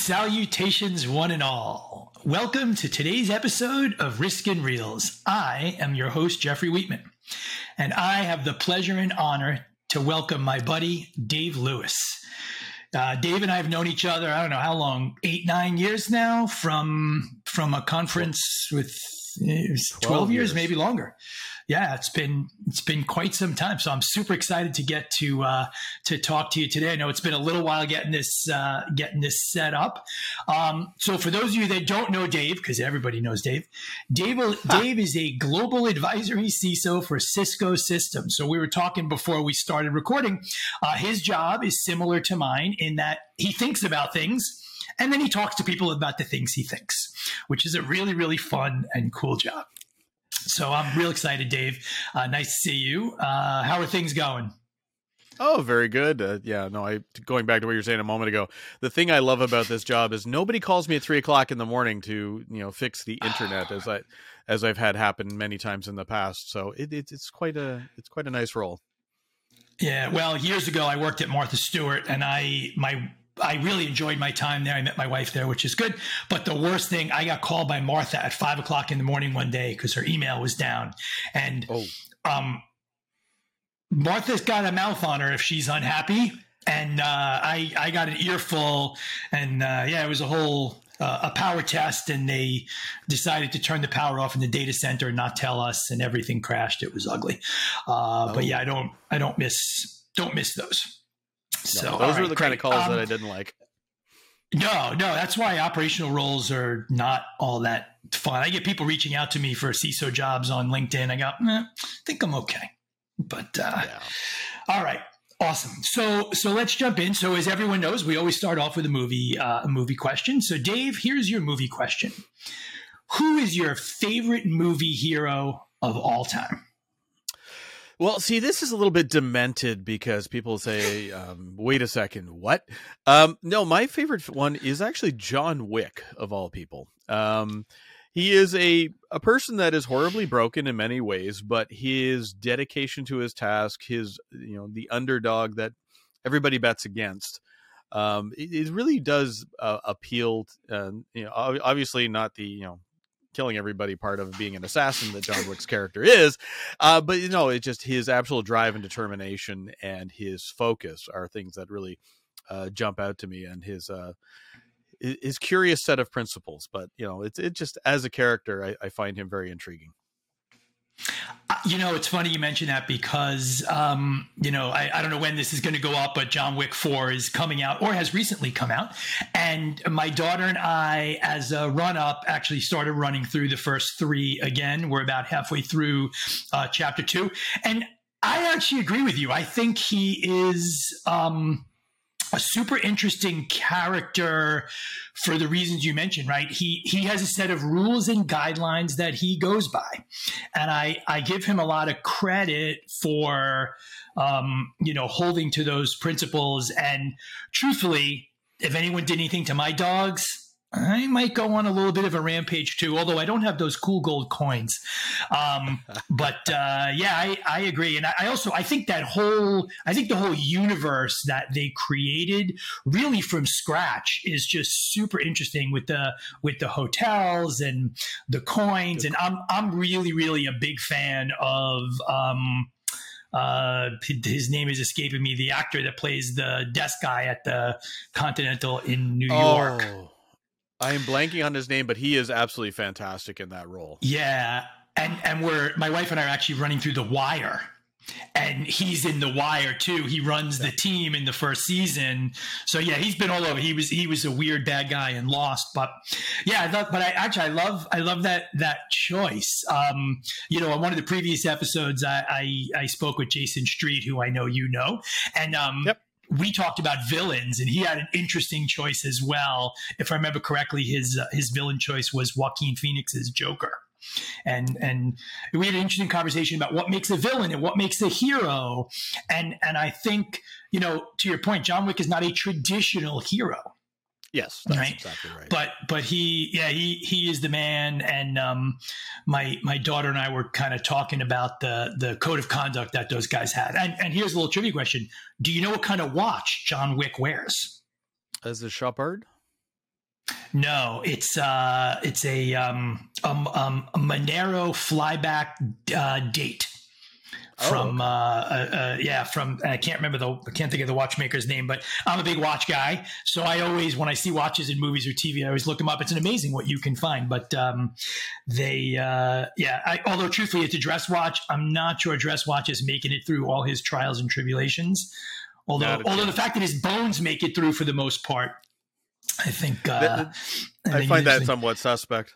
Salutations, one and all. Welcome to today's episode of Risk and Reels. I am your host, Jeffrey Wheatman, and I have the pleasure and honor to welcome my buddy, Dave Lewis. Uh, Dave and I have known each other, I don't know how long, eight, nine years now from from a conference with it was 12, 12 years, years, maybe longer yeah, it's been it's been quite some time. So I'm super excited to get to uh, to talk to you today. I know it's been a little while getting this uh, getting this set up. Um, so for those of you that don't know Dave, because everybody knows Dave, Dave Dave is a global advisory CISO for Cisco Systems. So we were talking before we started recording. Uh, his job is similar to mine in that he thinks about things and then he talks to people about the things he thinks, which is a really, really fun and cool job. So I'm real excited, Dave. Uh, nice to see you. Uh, how are things going? Oh, very good. Uh, yeah, no, I going back to what you were saying a moment ago. The thing I love about this job is nobody calls me at three o'clock in the morning to you know fix the internet as I as I've had happen many times in the past. So it, it, it's quite a it's quite a nice role. Yeah, well, years ago I worked at Martha Stewart, and I my I really enjoyed my time there. I met my wife there, which is good. But the worst thing, I got called by Martha at five o'clock in the morning one day because her email was down, and oh. um, Martha's got a mouth on her if she's unhappy, and uh, I I got an earful, and uh, yeah, it was a whole uh, a power test, and they decided to turn the power off in the data center and not tell us, and everything crashed. It was ugly, oh. but yeah, I don't I don't miss don't miss those. So those were right, the kind of calls um, that I didn't like. No, no, that's why operational roles are not all that fun. I get people reaching out to me for CISO jobs on LinkedIn. I go, eh, I think I'm okay. But uh, yeah. all right, awesome. So so let's jump in. So as everyone knows, we always start off with a movie uh, a movie question. So Dave, here's your movie question. Who is your favorite movie hero of all time? Well, see, this is a little bit demented because people say, um, "Wait a second, what?" Um, no, my favorite one is actually John Wick, of all people. Um, he is a a person that is horribly broken in many ways, but his dedication to his task, his you know the underdog that everybody bets against, um, it, it, really does uh, appeal. Uh, you know, obviously not the you know killing everybody part of being an assassin that John Wick's character is. Uh, but you know, it's just his absolute drive and determination and his focus are things that really uh, jump out to me, and his uh, his curious set of principles. But you know, it's it just as a character, I, I find him very intriguing. You know, it's funny you mention that because, um, you know, I, I, don't know when this is going to go up, but John Wick 4 is coming out or has recently come out. And my daughter and I, as a run up, actually started running through the first three again. We're about halfway through uh, chapter two. And I actually agree with you. I think he is. Um, a super interesting character for the reasons you mentioned, right? He he has a set of rules and guidelines that he goes by, and I I give him a lot of credit for um, you know holding to those principles. And truthfully, if anyone did anything to my dogs, I might go on a little bit of a rampage too, although I don't have those cool gold coins. Um, but uh, yeah, I, I, agree, and I also I think that whole I think the whole universe that they created really from scratch is just super interesting with the with the hotels and the coins, and I'm I'm really really a big fan of. Um, uh, his name is escaping me. The actor that plays the desk guy at the Continental in New York. Oh. I am blanking on his name, but he is absolutely fantastic in that role. Yeah, and and we're my wife and I are actually running through the Wire, and he's in the Wire too. He runs the team in the first season, so yeah, he's been all over. He was he was a weird bad guy and Lost, but yeah, I love, but I actually I love I love that that choice. Um, you know, on one of the previous episodes, I I, I spoke with Jayson Street, who I know you know, and um. Yep we talked about villains, and he had an interesting choice as well. If I remember correctly, his uh, his villain choice was Joaquin Phoenix's Joker, and and we had an interesting conversation about what makes a villain and what makes a hero, and and I think you know to your point, John Wick is not a traditional hero. Yes, that's right? exactly right. But but he yeah he he is the man, and um, my my daughter and I were kind of talking about the the code of conduct that those guys had. And and here's a little trivia question: Do you know what kind of watch John Wick wears? As a Shepard? No, it's uh, it's a um, um, um a Manero flyback uh, date from oh, uh, uh, uh, yeah from I can't remember the I can't think of the watchmaker's name, but I'm a big watch guy, so I always when I see watches in movies or TV, I always look them up. It's an amazing what you can find, but um, they uh, yeah. I, although truthfully, it's a dress watch. I'm not sure a dress watch is making it through all his trials and tribulations. Although although the fact that his bones make it through for the most part, I think uh, I, I find that somewhat suspect.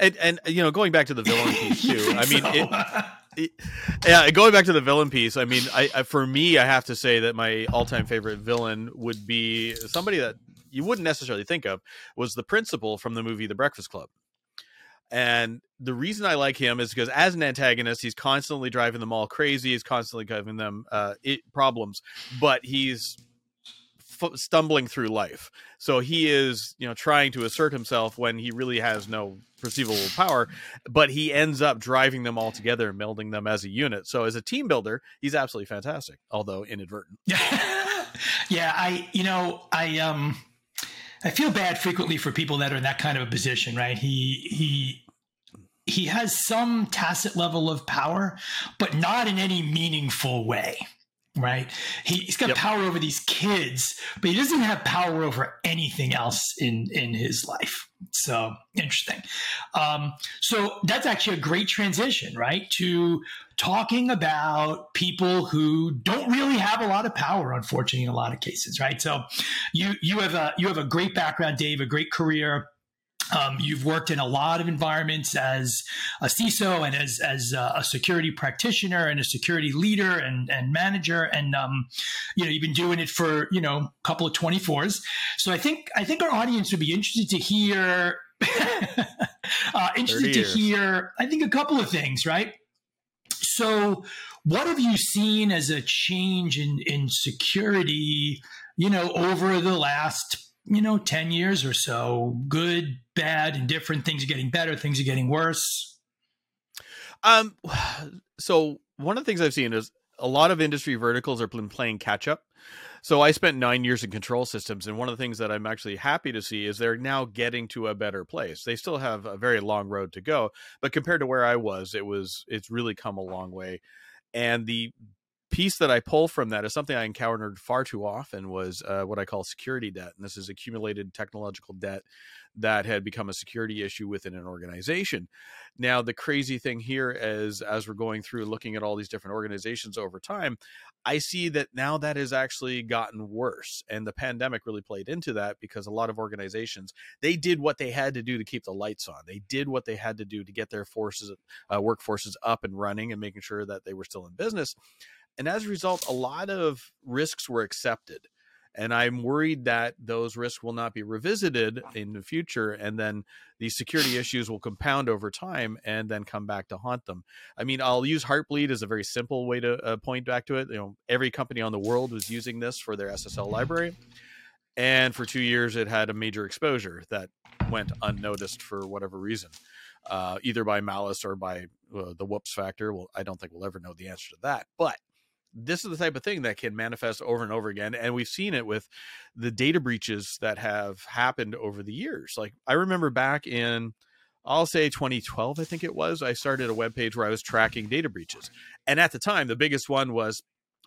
And and you know, going back to the villain piece too. I mean, so? it, yeah, going back to the villain piece, I mean, I, I, for me, I have to say that my all-time favorite villain would be somebody that you wouldn't necessarily think of was the principal from the movie The Breakfast Club. And the reason I like him is because as an antagonist, he's constantly driving them all crazy. He's constantly giving them uh, it, problems, but he's stumbling through life. So he is, you know, trying to assert himself when he really has no perceivable power, but he ends up driving them all together and melding them as a unit. So as a team builder, he's absolutely fantastic, although inadvertent. yeah, I, you know, I um I feel bad frequently for people that are in that kind of a position, right? He he he has some tacit level of power, but not in any meaningful way right? He, has got yep. power over these kids, but he doesn't have power over anything else in in his life. So interesting. Um, so that's actually a great transition, right? To talking about people who don't really have a lot of power, unfortunately, in a lot of cases, right? So you you have a you have a great background, Dave, a great career um, you've worked in a lot of environments as a CISO and as, as a security practitioner and a security leader and, and manager. And, um, you know, you've been doing it for, you know, a couple of 24s. So I think, I think our audience would be interested to hear, uh, interested to hear, I think a couple of things, right? So what have you seen as a change in, in security, you know, over the last you know, 10 years or so, good, bad, and different things are getting better, things are getting worse? Um, so one of the things I've seen is a lot of industry verticals are playing catch up. So I spent nine years in control systems, and one of the things that I'm actually happy to see is they're now getting to a better place. They still have a very long road to go, but compared to where I was, it was it's really come a long way. And the piece that I pull from that is something I encountered far too often was uh, what I call security debt, and this is accumulated technological debt that had become a security issue within an organization. Now, the crazy thing here is, as we're going through looking at all these different organizations over time, I see that now that has actually gotten worse, and the pandemic really played into that because a lot of organizations they did what they had to do to keep the lights on. They did what they had to do to get their forces, uh, workforces up and running, and making sure that they were still in business and as a result, a lot of risks were accepted. And I'm worried that those risks will not be revisited in the future, and then these security issues will compound over time and then come back to haunt them. I mean, I'll use Heartbleed as a very simple way to uh, point back to it. You know, every company on the world was using this for their SSL library, and for two years, it had a major exposure that went unnoticed for whatever reason, uh, either by malice or by uh, the whoops factor. Well, I don't think we'll ever know the answer to that, but this is the type of thing that can manifest over and over again and we've seen it with the data breaches that have happened over the years like i remember back in i'll say 2012 i think it was i started a web page where i was tracking data breaches and at the time the biggest one was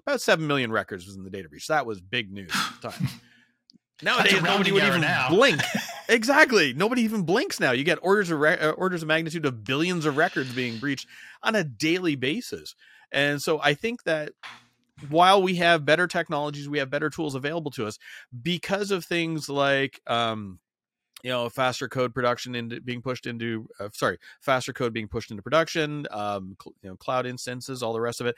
about 7 million records was in the data breach that was big news at the time Nowadays, nobody would even now. blink. exactly, nobody even blinks now. You get orders of re- uh, orders of magnitude of billions of records being breached on a daily basis. And so I think that while we have better technologies, we have better tools available to us because of things like, um, you know, faster code production into being pushed into, uh, sorry, faster code being pushed into production, um, cl- you know, cloud instances, all the rest of it.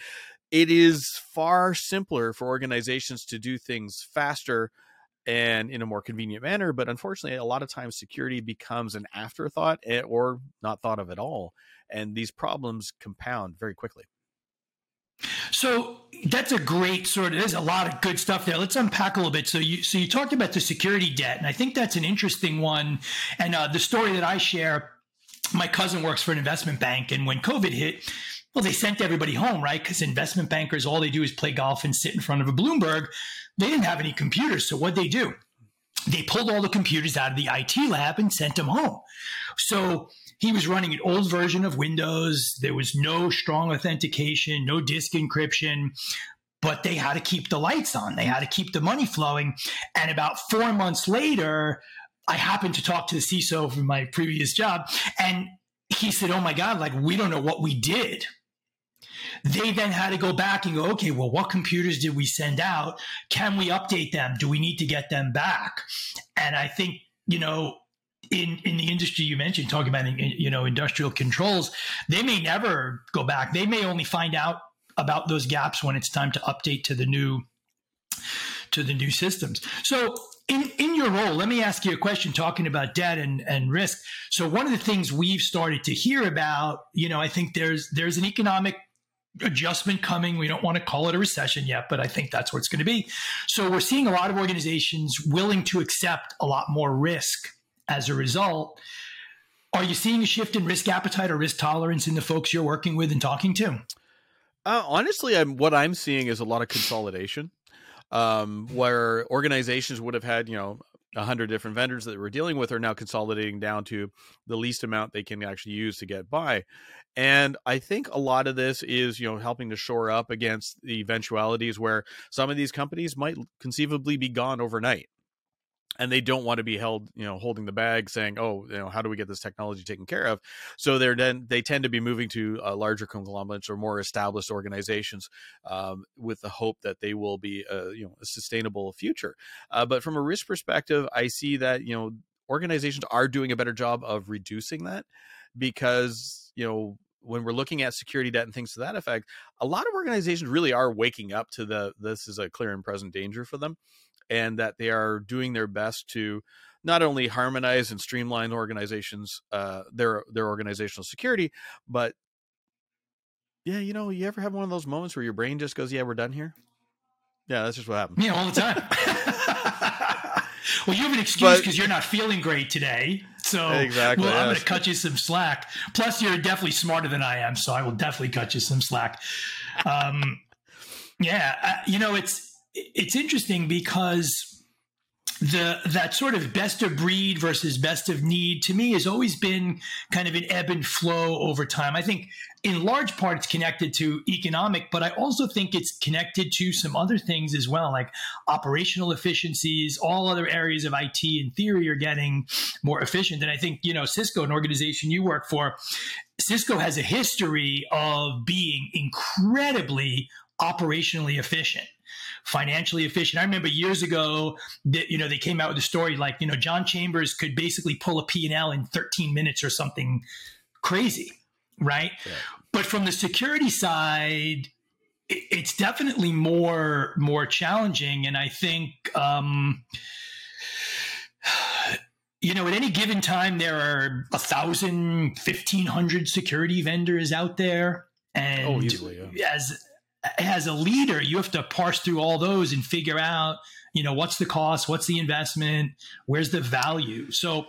It is far simpler for organizations to do things faster and in a more convenient manner. But unfortunately, a lot of times security becomes an afterthought eh, or not thought of at all. And these problems compound very quickly. So that's a great sort of. There's a lot of good stuff there. Let's unpack a little bit. So you so you talked about the security debt, and I think that's an interesting one. And uh, the story that I share, my cousin works for an investment bank, and when COVID hit, well, they sent everybody home, right? Because investment bankers, all they do is play golf and sit in front of a Bloomberg. They didn't have any computers, so what they do? they pulled all the computers out of the IT lab and sent them home. So he was running an old version of Windows. There was no strong authentication, no disk encryption, but they had to keep the lights on. They had to keep the money flowing. And about four months later, I happened to talk to the CISO from my previous job, and he said, Oh my God, like we don't know what we did. They then had to go back and go, okay, well, what computers did we send out? Can we update them? Do we need to get them back? And I think, you know, in in the industry you mentioned talking about you know industrial controls they may never go back they may only find out about those gaps when it's time to update to the new to the new systems so in in your role let me ask you a question talking about debt and and risk so one of the things we've started to hear about you know i think there's there's an economic adjustment coming. We don't want to call it a recession yet, but I think that's what it's going to be. So we're seeing a lot of organizations willing to accept a lot more risk as a result. Are you seeing a shift in risk appetite or risk tolerance in the folks you're working with and talking to? Uh, honestly, I'm, what I'm seeing is a lot of consolidation, um, where organizations would have had, you know, a hundred different vendors that we're dealing with are now consolidating down to the least amount they can actually use to get by. And I think a lot of this is, you know, helping to shore up against the eventualities where some of these companies might conceivably be gone overnight and they don't want to be held you know holding the bag saying oh you know how do we get this technology taken care of? So they're then they tend to be moving to uh, larger conglomerates or more established organizations um, with the hope that they will be a, you know a sustainable future. Uh, but from a risk perspective i see that you know organizations are doing a better job of reducing that because you know when we're looking at security debt and things to that effect, a lot of organizations really are waking up to the this is a clear and present danger for them and that they are doing their best to not only harmonize and streamline organizations uh, their their organizational security, but yeah, you know, you ever have one of those moments where your brain just goes, "Yeah, we're done here." Yeah, that's just what happens. Yeah, all the time. well, you have an excuse because you're not feeling great today. So exactly, well, yes. I'm going to cut you some slack. Plus, you're definitely smarter than I am, so I will definitely cut you some slack. Um, yeah, uh, you know, it's it's interesting because the that sort of best of breed versus best of need to me has always been kind of an ebb and flow over time. I think in large part it's connected to economic, but I also think it's connected to some other things as well, like operational efficiencies. All other areas of IT in theory are getting more efficient. And I think, you know, Cisco, an organization you work for, Cisco has a history of being incredibly operationally efficient financially efficient. I remember years ago that you know they came out with a story like you know John Chambers could basically pull a P&L in 13 minutes or something crazy, right? Yeah. But from the security side, it's definitely more more challenging, and I think. Um, you know, at any given time, there are a thousand, fifteen hundred security vendors out there, and oh, easily, yeah. as as a leader, you have to parse through all those and figure out, you know, what's the cost, what's the investment, where's the value. So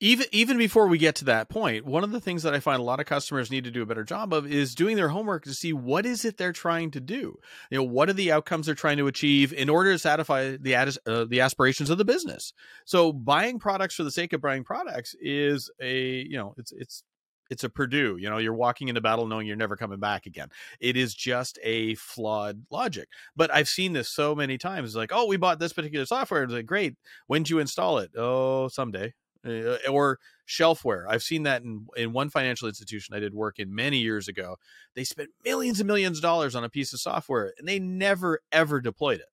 even even before we get to that point, one of the things that I find a lot of customers need to do a better job of is doing their homework to see what is it they're trying to do. You know, what are the outcomes they're trying to achieve in order to satisfy the uh, the aspirations of the business. So buying products for the sake of buying products is a you know it's it's it's a Purdue. You know, you're walking into battle knowing you're never coming back again. It is just a flawed logic. But I've seen this so many times. It's like, oh, we bought this particular software. It's like, great. When did you install it? Oh, someday. Uh, or shelfware. I've seen that in, in one financial institution I did work in many years ago. They spent millions and millions of dollars on a piece of software and they never, ever deployed it.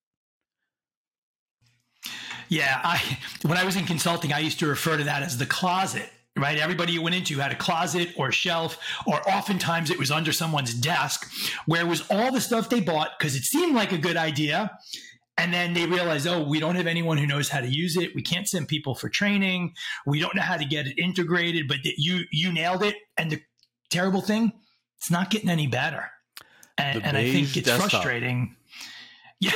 Yeah, I when I was in consulting, I used to refer to that as the closet right? Everybody you went into had a closet or a shelf, or oftentimes it was under someone's desk where it was all the stuff they bought because it seemed like a good idea. And then they realized, oh, we don't have anyone who knows how to use it. We can't send people for training. We don't know how to get it integrated, but you you nailed it. And the terrible thing, it's not getting any better. And, and I think it's desktop. frustrating. Yeah.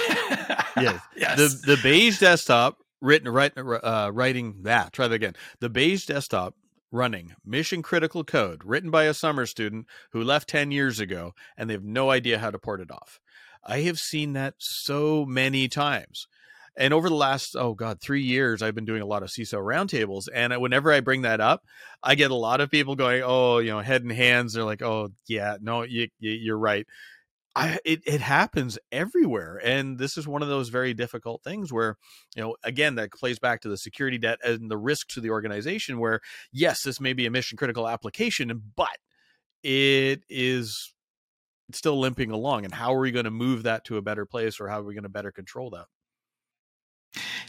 yes. yes. The the beige desktop written right uh, writing that. Try that again. The beige desktop running mission critical code written by a summer student who left 10 years ago and they have no idea how to port it off. I have seen that so many times. And over the last, oh God, three years, I've been doing a lot of CISO roundtables. And whenever I bring that up, I get a lot of people going, oh, you know, head and hands. They're like, oh, yeah, no, you, you're right. I, it, it happens everywhere. And this is one of those very difficult things where, you know, again, that plays back to the security debt and the risk to the organization where, yes, this may be a mission critical application, but it is still limping along. And how are we going to move that to a better place or how are we going to better control that?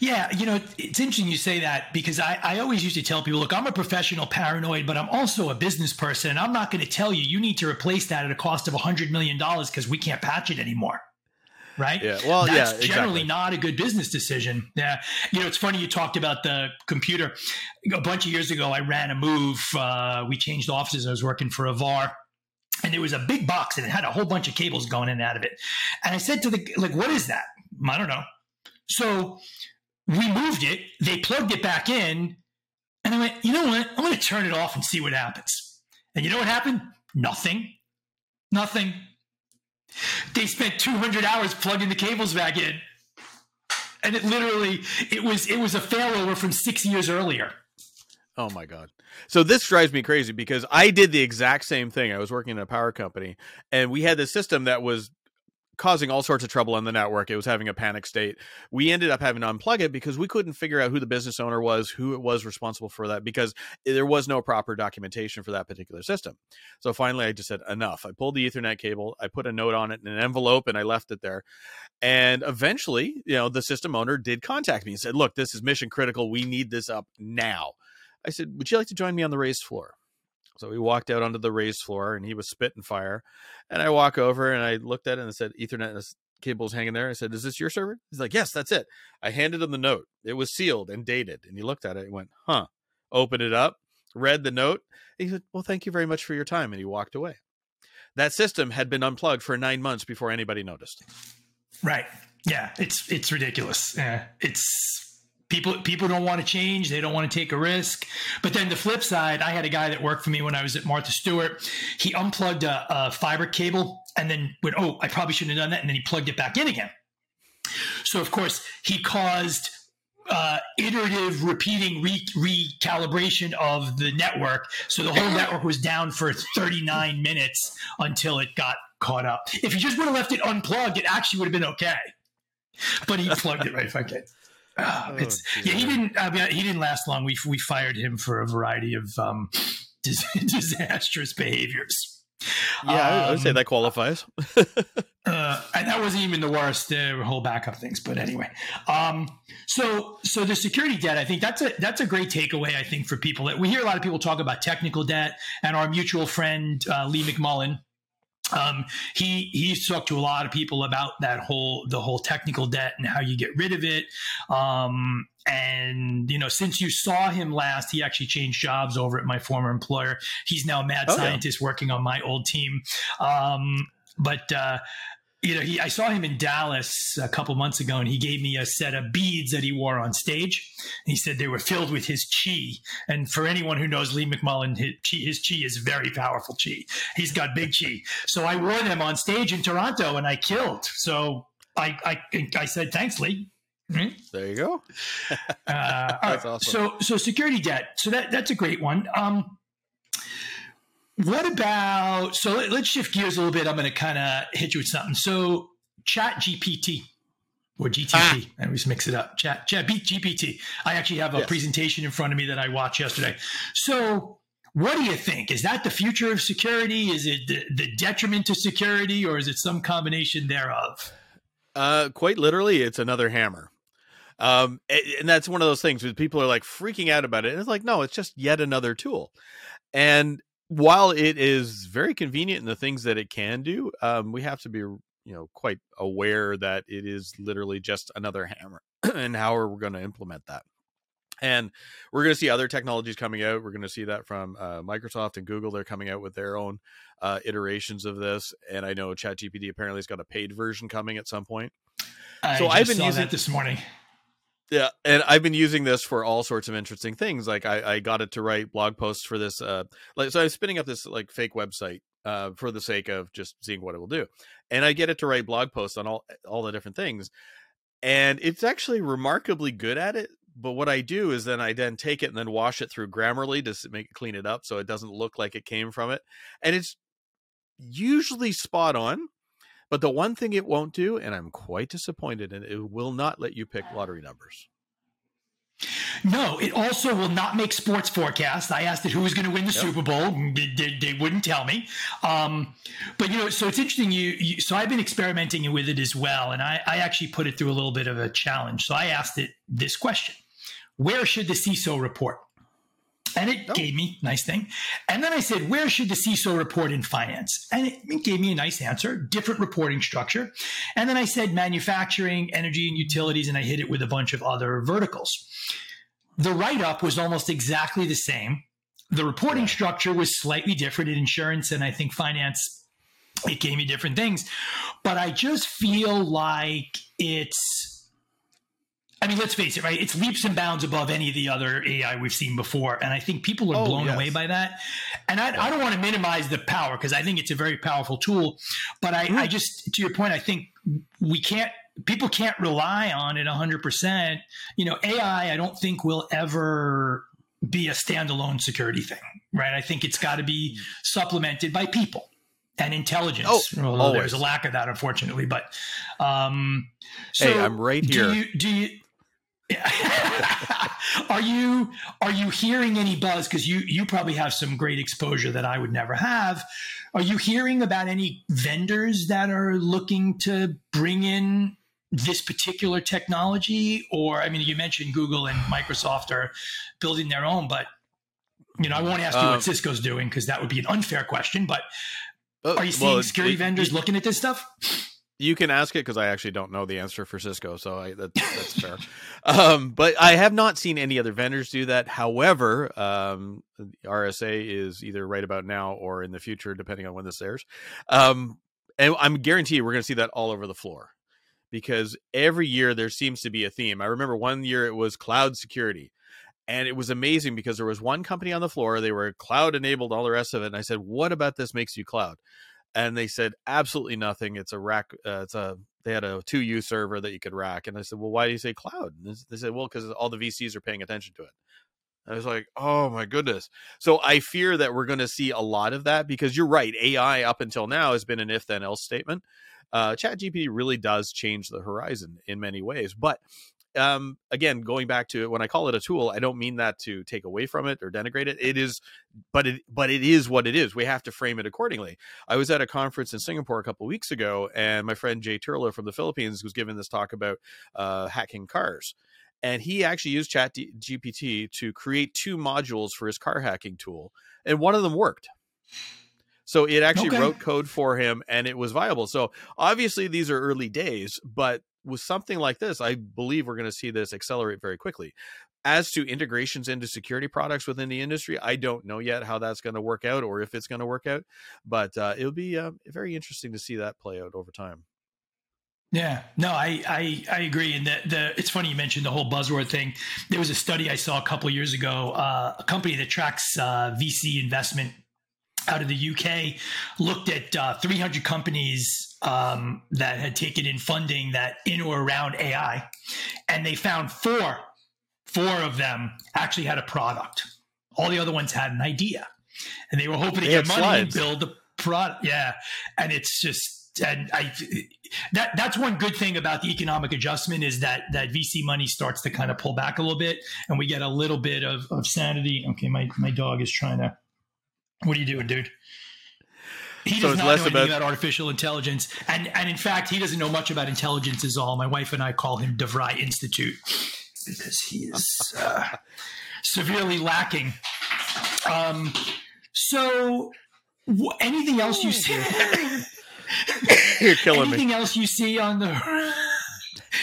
Yeah, you know, it's interesting you say that because I, I always used to tell people, look, I'm a professional paranoid, but I'm also a business person. And I'm not going to tell you, you need to replace that at a cost of $100 million because we can't patch it anymore. Right. Yeah. Well, that's yeah, generally not a good business decision. Yeah. You know, it's funny you talked about the computer. A bunch of years ago, I ran a move. Uh, we changed offices. I was working for Avar and there was a big box and it had a whole bunch of cables going in and out of it. And I said to the like, what is that? I don't know. So we moved it, they plugged it back in, and I went, you know what? I'm going to turn it off and see what happens. And you know what happened? Nothing. Nothing. They spent 200 hours plugging the cables back in. And it literally, it was it was a failover from six years earlier. Oh my god. So this drives me crazy because I did the exact same thing. I was working in a power company and we had this system that was causing all sorts of trouble on the network. It was having a panic state. We ended up having to unplug it because we couldn't figure out who the business owner was, who it was responsible for that, because there was no proper documentation for that particular system. So finally, I just said, enough. I pulled the Ethernet cable, I put a note on it in an envelope, and I left it there. And eventually, you know, the system owner did contact me and said, look, this is mission critical. We need this up now. I said, would you like to join me on the raised floor? So we walked out onto the raised floor and he was spitting fire. And I walk over and I looked at it and it said Ethernet cables hanging there. I said, Is this your server? He's like, Yes, that's it. I handed him the note. It was sealed and dated. And he looked at it and went, Huh. Opened it up, read the note. He said, Well, thank you very much for your time. And he walked away. That system had been unplugged for nine months before anybody noticed. Right. Yeah. It's it's ridiculous. Yeah. It's people people don't want to change they don't want to take a risk. But then the flip side i had a guy that worked for me when i was at martha stewart. He unplugged a, a fiber cable and then went oh i probably shouldn't have done that and then he plugged it back in again. So of course he caused uh, iterative repeating re- recalibration of the network. So the whole network was down for 39 minutes until it got caught up. If he just would have left it unplugged it actually would have been okay. But he plugged it right back in oh, it's yeah. He didn't. I mean, he didn't last long. We we fired him for a variety of um, disastrous behaviors. Yeah, um, I would say um, that qualifies. uh, and that wasn't even the worst. Uh, whole backup things, but anyway. Um, so, so the security debt, I think that's a that's a great takeaway. I think for people that we hear a lot of people talk about technical debt, and our mutual friend uh, Lee McMullen um, he he's talked to a lot of people about that whole the whole technical debt and how you get rid of it. Um, and you know, since you saw him last, he actually changed jobs over at my former employer. He's now a mad oh, scientist yeah. working on my old team. Um, but uh, you know, he I saw him in Dallas a couple months ago, and he gave me a set of beads that he wore on stage. He said they were filled with his chi. And for anyone who knows Lee McMullen, his chi, his chi is very powerful chi. He's got big chi. So I wore them on stage in Toronto, and I killed. So I I, I said thanks, Lee. Mm-hmm. There you go. uh, that's awesome. So so security debt. So that that's a great one. Um, what about so let, us shift gears a little bit. I'm going to kind of hit you with something. So Chat GPT or GTP. Ah. I always mix it up. Chat Chat GPT. I actually have a yes. presentation in front of me that I watched yesterday. So what do you think? Is that the future of security? Is it the, the detriment to security, or is it some combination thereof? Uh, quite literally, it's another hammer. Um, and that's one of those things where people are like freaking out about it. And it's like, no, it's just yet another tool. And while it is very convenient in the things that it can do, um, we have to be you know quite aware that it is literally just another hammer, and how are we going to implement that? And we're going to see other technologies coming out. We're going to see that from uh, Microsoft and Google. They're coming out with their own uh, iterations of this. And I know ChatGPT apparently has got a paid version coming at some point. I so I've been using this morning. Yeah, and I've been using this for all sorts of interesting things. Like I, I got it to write blog posts for this. Uh, like so, I was spinning up this like fake website uh, for the sake of just seeing what it will do, and I get it to write blog posts on all all the different things. and it's actually remarkably good at it. But what I do is then I then take it and then wash it through Grammarly to make it clean it up so it doesn't look like it came from it, and it's usually spot on. But the one thing it won't do, and I'm quite disappointed and it will not let you pick lottery numbers. No, it also will not make sports forecasts. I asked it who was going to win the yep. Super Bowl. They, they, wouldn't tell me. Um, but you know, so it's interesting. You, you, so I've been experimenting with it as well, and I, I actually put it through a little bit of a challenge. So I asked it this question: Where should the CISO report? And it oh. gave me nice thing. And then I said, where should the CISO report in finance? And it, gave me a nice answer, different reporting structure. And then I said manufacturing, energy and utilities, and I hit it with a bunch of other verticals. The write up was almost exactly the same. The reporting structure was slightly different in insurance and I think finance. It gave me different things. But I just feel like it's I mean, let's face it, right? It's leaps and bounds above any of the other AI we've seen before. And I think people are oh, blown yes. away by that. And I, yeah. I, don't want to minimize the power because I think it's a very powerful tool. But I, mm. I just, to your point, I think we can't people can't rely on it 100%. You know, AI, I don't think will ever be a standalone security thing, right? I think it's got to be supplemented by people and intelligence. Oh, Although there's a lack of that, unfortunately. But um, so hey, I'm right here. Do you, do you are you are you hearing any buzz? Because you you probably have some great exposure that I would never have. Are you hearing about any vendors that are looking to bring in this particular technology? Or i mean you mentioned google and microsoft are building their own but you know i won't ask you um, what cisco's doing because that would be an unfair question but uh, are you seeing well, security it, vendors it, looking at this stuff you can ask it because I actually don't know the answer for Cisco, so I, that, that's fair. Um, but I have not seen any other vendors do that. However, um, RSA is either right about now or in the future, depending on when this airs. Um, and I'm guaranteed we're going to see that all over the floor because every year there seems to be a theme. I remember one year it was cloud security. And it was amazing because there was one company on the floor, they were cloud enabled, all the rest of it. And I said, What about this makes you cloud? And they said, Absolutely nothing. It's a rack, uh, it's a, they had a 2U server that you could rack. And I said, Well, why do you say cloud? And they said, Well, because all the VCs are paying attention to it. I was like, oh my goodness. So I fear that we're going to see a lot of that because you're right. AI up until now has been an if then else statement uh, ChatGPT really does change the horizon in many ways. But um, again, going back to it, when I call it a tool, I don't mean that to take away from it or denigrate it. It is, but it, but it is what it is. We have to frame it accordingly. I was at a conference in Singapore a couple weeks ago, and my friend Jay Turla from the Philippines was giving this talk about uh, hacking cars. And he actually used Chat GPT to create two modules for his car hacking tool, and one of them worked. So it actually okay. wrote code for him and it was viable. So obviously these are early days, but with something like this, I believe we're going to see this accelerate very quickly. As to integrations into security products within the industry, I don't know yet how that's going to work out or if it's going to work out, but uh, it'll be uh, very interesting to see that play out over time. Yeah, no, I, I, I agree. And the, the it's funny you mentioned the whole buzzword thing. There was a study I saw a couple years ago. Uh, a company that tracks uh, VC investment out of the UK looked at uh, 300 companies um, that had taken in funding that in or around AI, and they found four, four of them actually had a product. All the other ones had an idea, and they were hoping to they get money slides. and build a product. Yeah, and it's just and I that that's one good thing about the economic adjustment is that that VC money starts to kind of pull back a little bit, and we get a little bit of, of sanity. Okay, my my dog is trying to what are you doing, dude? He so does not know anything about... about... artificial intelligence, and and in fact, he doesn't know much about intelligence. Is all. My wife and I call him DeVry Institute because he is uh, severely lacking. Um, so, w- anything else you see? You're killing anything me. else you see on the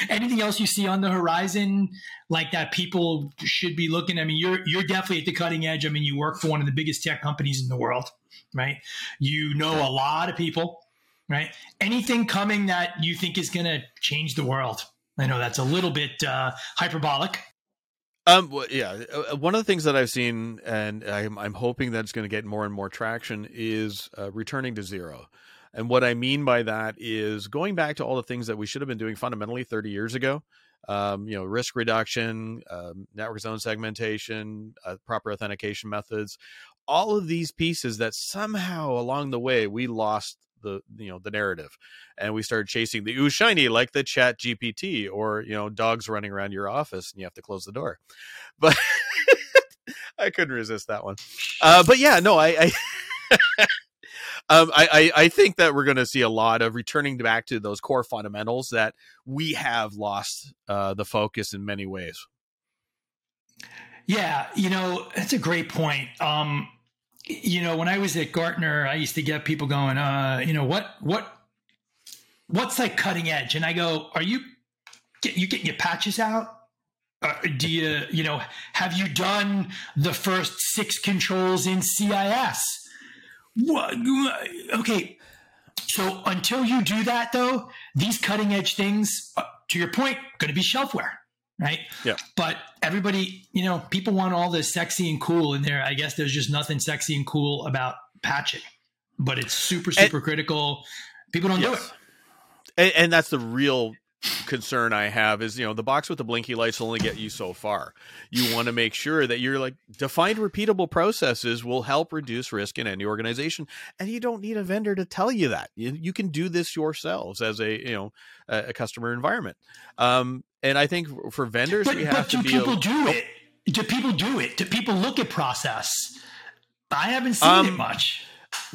anything else you see on the horizon like that people should be looking? At? I mean, you're you're definitely at the cutting edge. I mean, you work for one of the biggest tech companies in the world, right? You know a lot of people, right? Anything coming that you think is going to change the world? I know that's a little bit uh, hyperbolic. Um, well, yeah, uh, one of the things that I've seen, and I'm, I'm hoping that it's going to get more and more traction, is uh, returning to zero And what I mean by that is going back to all the things that we should have been doing fundamentally 30 years ago. Um, you know, risk reduction, um, network zone segmentation, uh, proper authentication methods, all of these pieces that somehow along the way we lost the you know the narrative and we started chasing the ooh shiny like the chat gpt or you know dogs running around your office and you have to close the door but i couldn't resist that one uh, but yeah no i, I um, I, I, I think that we're going to see a lot of returning back to those core fundamentals that we have lost uh, the focus in many ways. Yeah, you know that's a great point. Um, you know, when I was at Gartner, I used to get people going, uh, you know, what what what's like cutting edge? And I go, are you get you getting your patches out? Uh, do you you know have you done the first six controls in CIS? What? Okay. So until you do that, though, these cutting edge things, uh, to your point, going to be shelfware, right? Yeah. But everybody, you know, people want all this sexy and cool in there. I guess there's just nothing sexy and cool about patching, but it's super, super and, critical. People don't yes. do it. And, and that's the real concern I have is, you know, the box with the blinky lights only get you so far. You want to make sure that you're like defined repeatable processes will help reduce risk in any organization. And you don't need a vendor to tell you that. You, you can do this yourselves as a, you know, a, a customer environment. Um, and I think for vendors, but, we have but to do people do oh. it? Do people do it? Do people look at process? I haven't seen um, it much.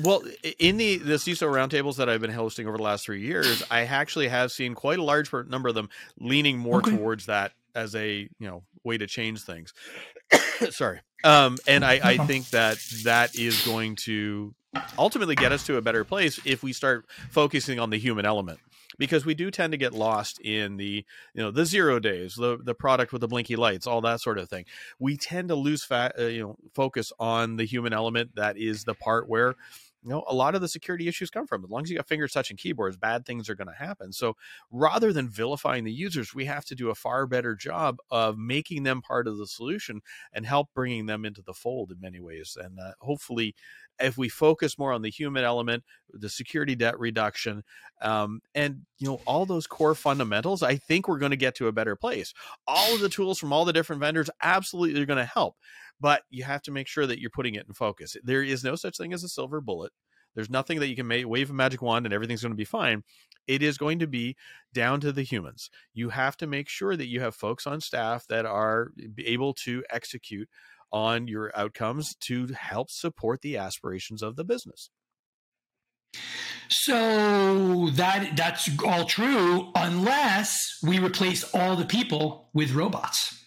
Well, in the the CISO roundtables that I've been hosting over the last three years, I actually have seen quite a large number of them leaning more okay. towards that as a you know way to change things. Sorry, um, and I, I think that that is going to ultimately get us to a better place if we start focusing on the human element because we do tend to get lost in the you know the zero days the the product with the blinky lights all that sort of thing. We tend to lose fat uh, you know focus on the human element that is the part where you know a lot of the security issues come from. As long as you got fingers touching keyboards bad things are going to happen. So rather than vilifying the users we have to do a far better job of making them part of the solution and help bringing them into the fold in many ways. And uh, hopefully if we focus more on the human element, the security debt reduction, um, and you know all those core fundamentals, I think we're going to get to a better place. All of the tools from all the different vendors absolutely are going to help, but you have to make sure that you're putting it in focus. There is no such thing as a silver bullet. There's nothing that you can make, wave a magic wand and everything's going to be fine. It is going to be down to the humans. You have to make sure that you have folks on staff that are able to execute on your outcomes to help support the aspirations of the business. So that that's all true unless we replace all the people with robots.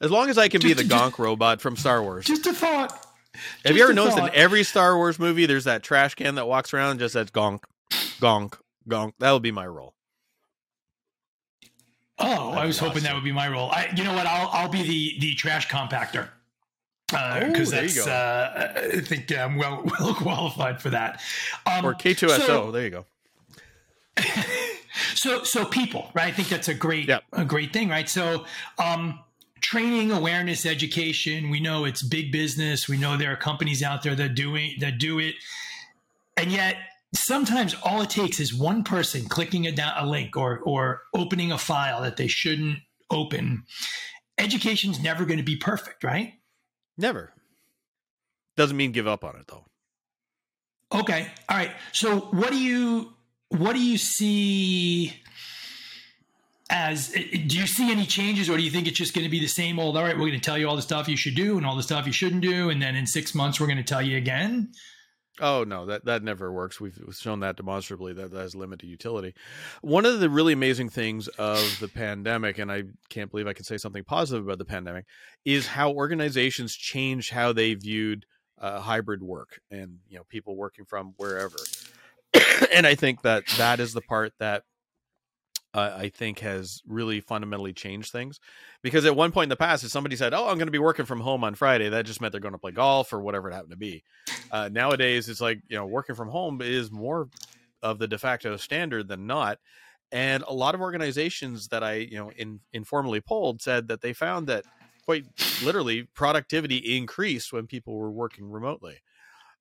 As long as I can just, be the just, Gonk robot from Star Wars. Just a thought. Have just you ever noticed thought. in every Star Wars movie there's that trash can that walks around and just says Gonk, Gonk, Gonk? That would be my role. Oh, I was hoping that would be my role. I, you know what? I'll I'll be the the trash compactor because uh, that's uh, I think I'm well well qualified for that. Um, or K2SO. So, there you go. so so people, right? I think that's a great yep. a great thing, right? So um, training, awareness, education. We know it's big business. We know there are companies out there that doing that do it, and yet sometimes all it takes is one person clicking a, down, a link or or opening a file that they shouldn't open. Education's never going to be perfect, right? Never. Doesn't mean give up on it though. Okay. All right. So what do you what do you see as do you see any changes or do you think it's just going to be the same old all right we're going to tell you all the stuff you should do and all the stuff you shouldn't do and then in 6 months we're going to tell you again Oh no, that that never works. We've shown that demonstrably that that has limited utility. One of the really amazing things of the pandemic, and I can't believe I can say something positive about the pandemic, is how organizations changed how they viewed uh, hybrid work and you know people working from wherever. and I think that that is the part that uh, I think has really fundamentally changed things. Because at one point in the past, if somebody said, "Oh, I'm going to be working from home on Friday," that just meant they're going to play golf or whatever it happened to be. Uh, nowadays, it's like you know, working from home is more of the de facto standard than not. And a lot of organizations that I you know in, informally polled said that they found that quite literally productivity increased when people were working remotely.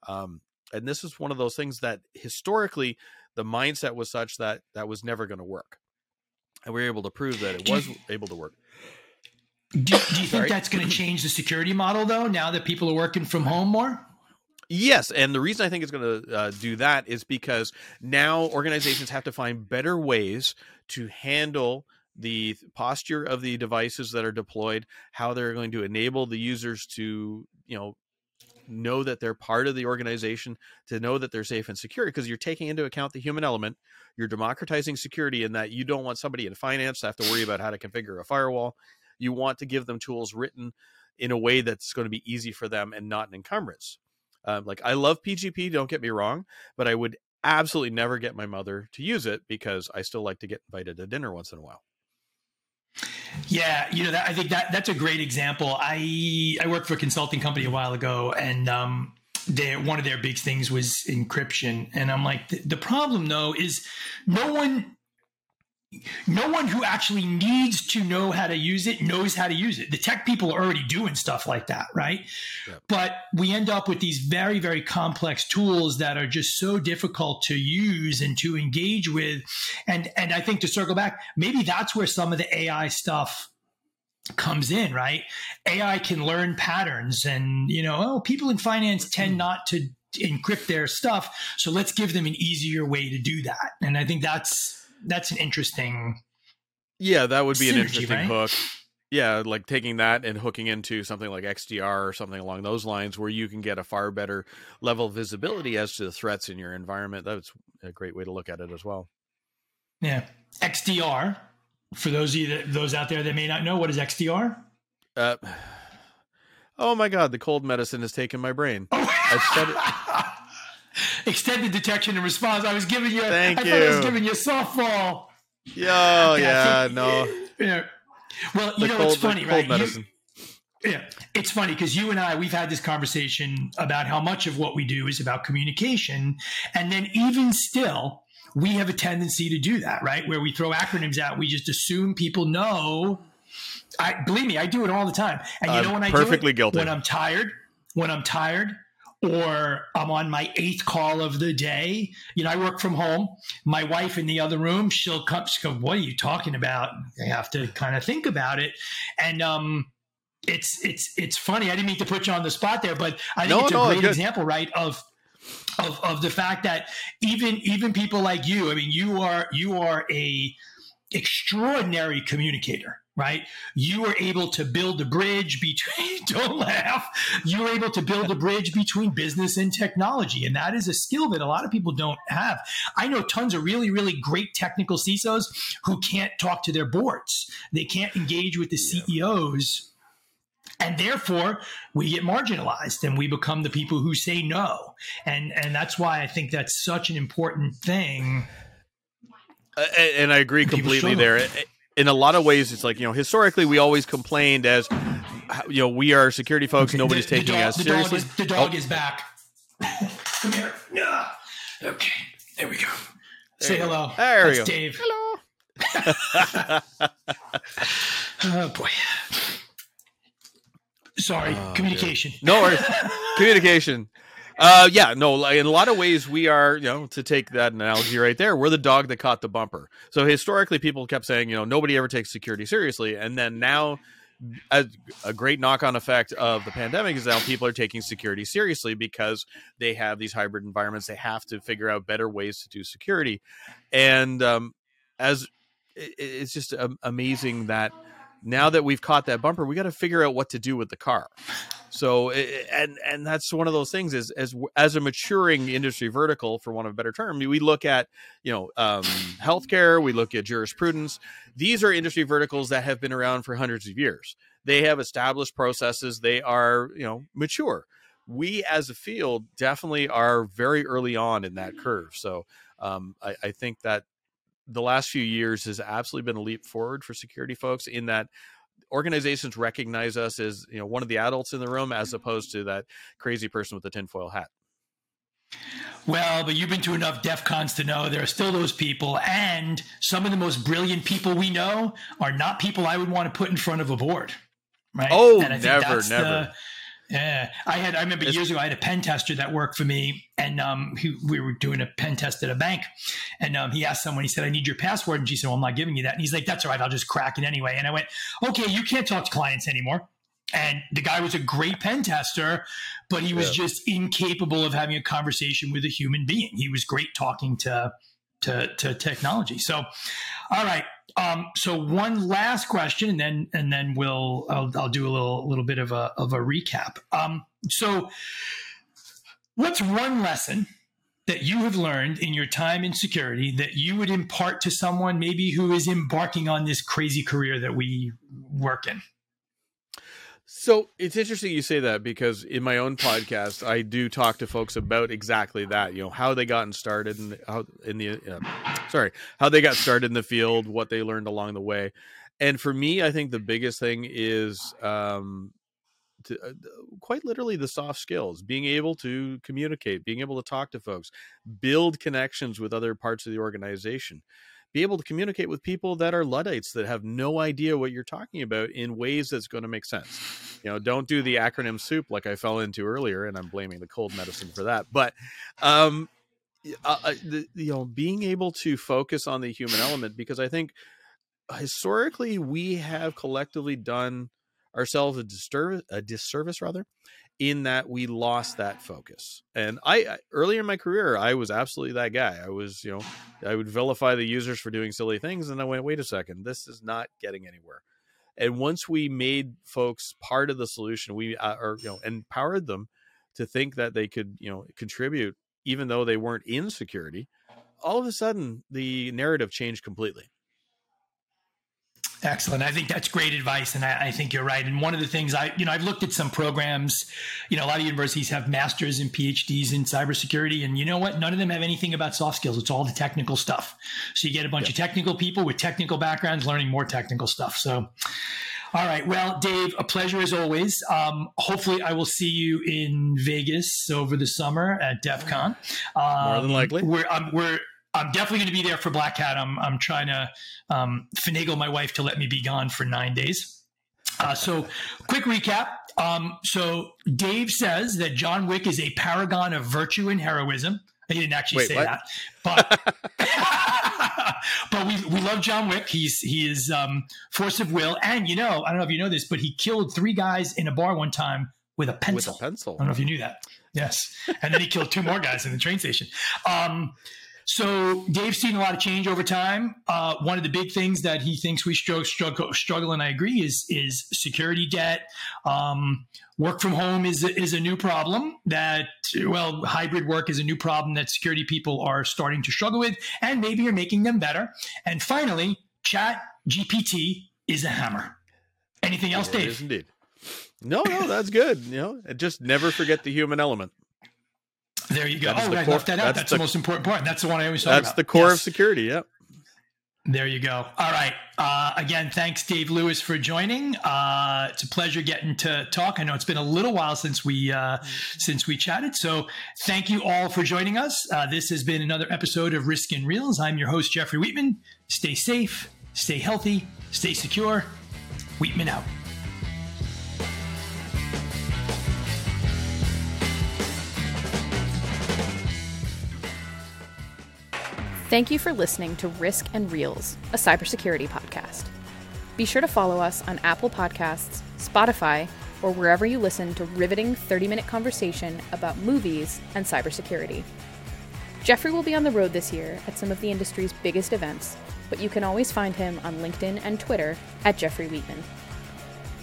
Um, and this is one of those things that historically the mindset was such that that was never going to work and we were able to prove that it was able to work. Do, do you think that's going to change the security model though now that people are working from home more? Yes, and the reason I think it's going to uh, do that is because now organizations have to find better ways to handle the posture of the devices that are deployed, how they're going to enable the users to, you know, know that they're part of the organization, to know that they're safe and secure, because you're taking into account the human element. You're democratizing security in that you don't want somebody in finance to have to worry about how to configure a firewall. You want to give them tools written in a way that's going to be easy for them and not an encumbrance. Um, like I love PGP, don't get me wrong, but I would absolutely never get my mother to use it because I still like to get invited to dinner once in a while. Yeah, you know, that, I think that that's a great example. I I worked for a consulting company a while ago, and um, they, one of their big things was encryption. And I'm like, the, the problem though is no one no one who actually needs to know how to use it knows how to use it. The tech people are already doing stuff like that, right? Yep. But we end up with these very, very complex tools that are just so difficult to use and to engage with. And and I think to circle back, maybe that's where some of the AI stuff comes in, right? AI can learn patterns and you know, oh, people in finance tend mm-hmm. not to encrypt their stuff, so let's give them an easier way to do that. And I think that's that's an interesting. Yeah, that would be synergy, an interesting right? hook. Yeah, like taking that and hooking into something like XDR or something along those lines, where you can get a far better level of visibility as to the threats in your environment. That's a great way to look at it as well. Yeah, XDR. For those of you that, those out there that may not know, what is XDR? Uh, oh my God, the cold medicine has taken my brain. I've said it. Extended detection and response. I was giving you. Thank I you. I was giving you a softball. Yo, yeah, yeah think, no. Yeah. Well, you the know cold, it's funny, right? You, yeah, it's funny because you and I we've had this conversation about how much of what we do is about communication, and then even still, we have a tendency to do that, right? Where we throw acronyms out, we just assume people know. I believe me, I do it all the time. And you know when I perfectly do it? guilty when I'm tired, when I'm tired, or I'm on my eighth call of the day. You know, I work from home. My wife in the other room, she'll come, she'll go, What are you talking about? I have to kind of think about it. And, um, it's it's it's funny. I didn't mean to put you on the spot there, but I think no, it's a no, great example, right? Of of of the fact that even even people like you, I mean, you are you are a extraordinary communicator right? You were able to build a bridge between, don't laugh, you were able to build a bridge between business and technology. And that is a skill that a lot of people don't have. I know tons of really, really great technical CISOs who can't talk to their boards, they can't engage with the CEOs. And therefore, we get marginalized and we become the people who say no. And, and that's why I think that's such an important thing. Uh, and I agree completely there in a lot of ways, it's like you know, historically, we always complained as you know, we are security folks. Nobody's the, taking the dog, us seriously. The dog, is, the dog oh. is back. Come here. Yeah. Okay. There we go. There Say hello. There That's we go. Dave. Hello. oh boy. Sorry. Oh, communication. No worries. communication. Uh, yeah, no. In a lot of ways, we are, you know, to take that analogy right there, we're the dog that caught the bumper. So historically, people kept saying, you know, nobody ever takes security seriously, and then now, a, a great knock-on effect of the pandemic is now people are taking security seriously because they have these hybrid environments. They have to figure out better ways to do security, and um, as it, it's just amazing that now that we've caught that bumper, we got to figure out what to do with the car. So and and that's one of those things is as as a maturing industry vertical, for want of a better term, we look at you know um, healthcare, we look at jurisprudence. These are industry verticals that have been around for hundreds of years. They have established processes. They are you know mature. We as a field definitely are very early on in that curve. So um, I, I think that the last few years has absolutely been a leap forward for security folks in that organizations recognize us as you know one of the adults in the room as mm-hmm. opposed to that crazy person with the tinfoil hat. Well, but you've been to enough DEF CONs to know there are still those people, and some of the most brilliant people we know are not people I would want to put in front of a board. Right? Oh, never, never. The, Yeah, I had. I remember years ago, I had a pen tester that worked for me, and um, he, we were doing a pen test at a bank, and um, he asked someone. He said, "I need your password," and she said, "Well, I'm not giving you that." And he's like, "That's all right. I'll just crack it anyway." And I went, "Okay, you can't talk to clients anymore." And the guy was a great pen tester, but he was yeah. just incapable of having a conversation with a human being. He was great talking to to, to technology. So, all right. Um, so one last question, and then and then we'll I'll, I'll do a little little bit of a of a recap. Um, so, what's one lesson that you have learned in your time in security that you would impart to someone maybe who is embarking on this crazy career that we work in? So it's interesting you say that because in my own podcast, I do talk to folks about exactly that. You know how they gotten started and how in the uh, sorry how they got started in the field, what they learned along the way, and for me, I think the biggest thing is um, to, uh, quite literally the soft skills, being able to communicate, being able to talk to folks, build connections with other parts of the organization be able to communicate with people that are Luddites that have no idea what you're talking about in ways that's going to make sense. You know, don't do the acronym soup like I fell into earlier, and I'm blaming the cold medicine for that. But, um, uh, uh the, you know, being able to focus on the human element because I think historically we have collectively done ourselves a disservice, a disservice rather in that we lost that focus. And I earlier in my career, I was absolutely that guy. I was, you know, I would vilify the users for doing silly things, and I went, wait a second, this is not getting anywhere. And once we made folks part of the solution, we uh, you know empowered them to think that they could, you know, contribute even though they weren't in security. All of a sudden, the narrative changed completely. Excellent. I think that's great advice, and I, I, think you're right. And one of the things I, you know, I've looked at some programs. You know, a lot of universities have masters and PhDs in cybersecurity, and you know what? None of them have anything about soft skills. It's all the technical stuff. So you get a bunch of technical people with technical backgrounds learning more technical stuff. So, all right. Well, Dave, a pleasure as always. Um, hopefully, I will see you in Vegas over the summer at DEF CON. Um, more than likely. We're, um, we're I'm definitely going to be there for Black Hat. I'm I'm trying to um, finagle my wife to let me be gone for nine days. Uh, so, quick recap. Um, so, Dave says that John Wick is a paragon of virtue and heroism. He didn't actually Wait, say what? that, but but we we love John Wick. He's he is um, force of will, and you know I don't know if you know this, but he killed three guys in a bar one time with a pencil. With a pencil. I don't know if you knew that. Yes, and then he killed two more guys in the train station. Um, so Dave's seen a lot of change over time. Uh, one of the big things that he thinks we struggle, struggle, struggle and I agree, is is security debt. Um, work from home is is a new problem that well, hybrid work is a new problem that security people are starting to struggle with, and maybe you're making them better. And finally, Chat GPT is a hammer. Anything else, Dave? indeed. No, no, that's good. You know, just never forget the human element. There you go. Oh, I core, left that out. That's, that's the, the, most important part. That's the one I always talk that's about. That's the core yes. of security. Yep. There you go. All right. Uh, again, thanks, Dave Lewis, for joining. Uh, it's a pleasure getting to talk. I know it's been a little while since we uh, since we chatted, so thank you all for joining us. Uh, this has been another episode of Risk and Reels. I'm your host, Jeffrey Wheatman. Stay safe, stay healthy, stay secure. Wheatman out. Thank you for listening to Risk and Reels, a cybersecurity podcast. Be sure to follow us on Apple Podcasts, Spotify, or wherever you listen to riveting 30 minute conversation about movies and cybersecurity. Jeffrey will be on the road this year at some of the industry's biggest events, but you can always find him on LinkedIn and Twitter at Jeffrey Wheatman.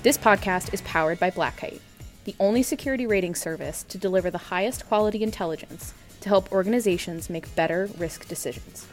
This podcast is powered by Black Kite, the only security rating service to deliver the highest quality intelligence to help organizations make better risk decisions.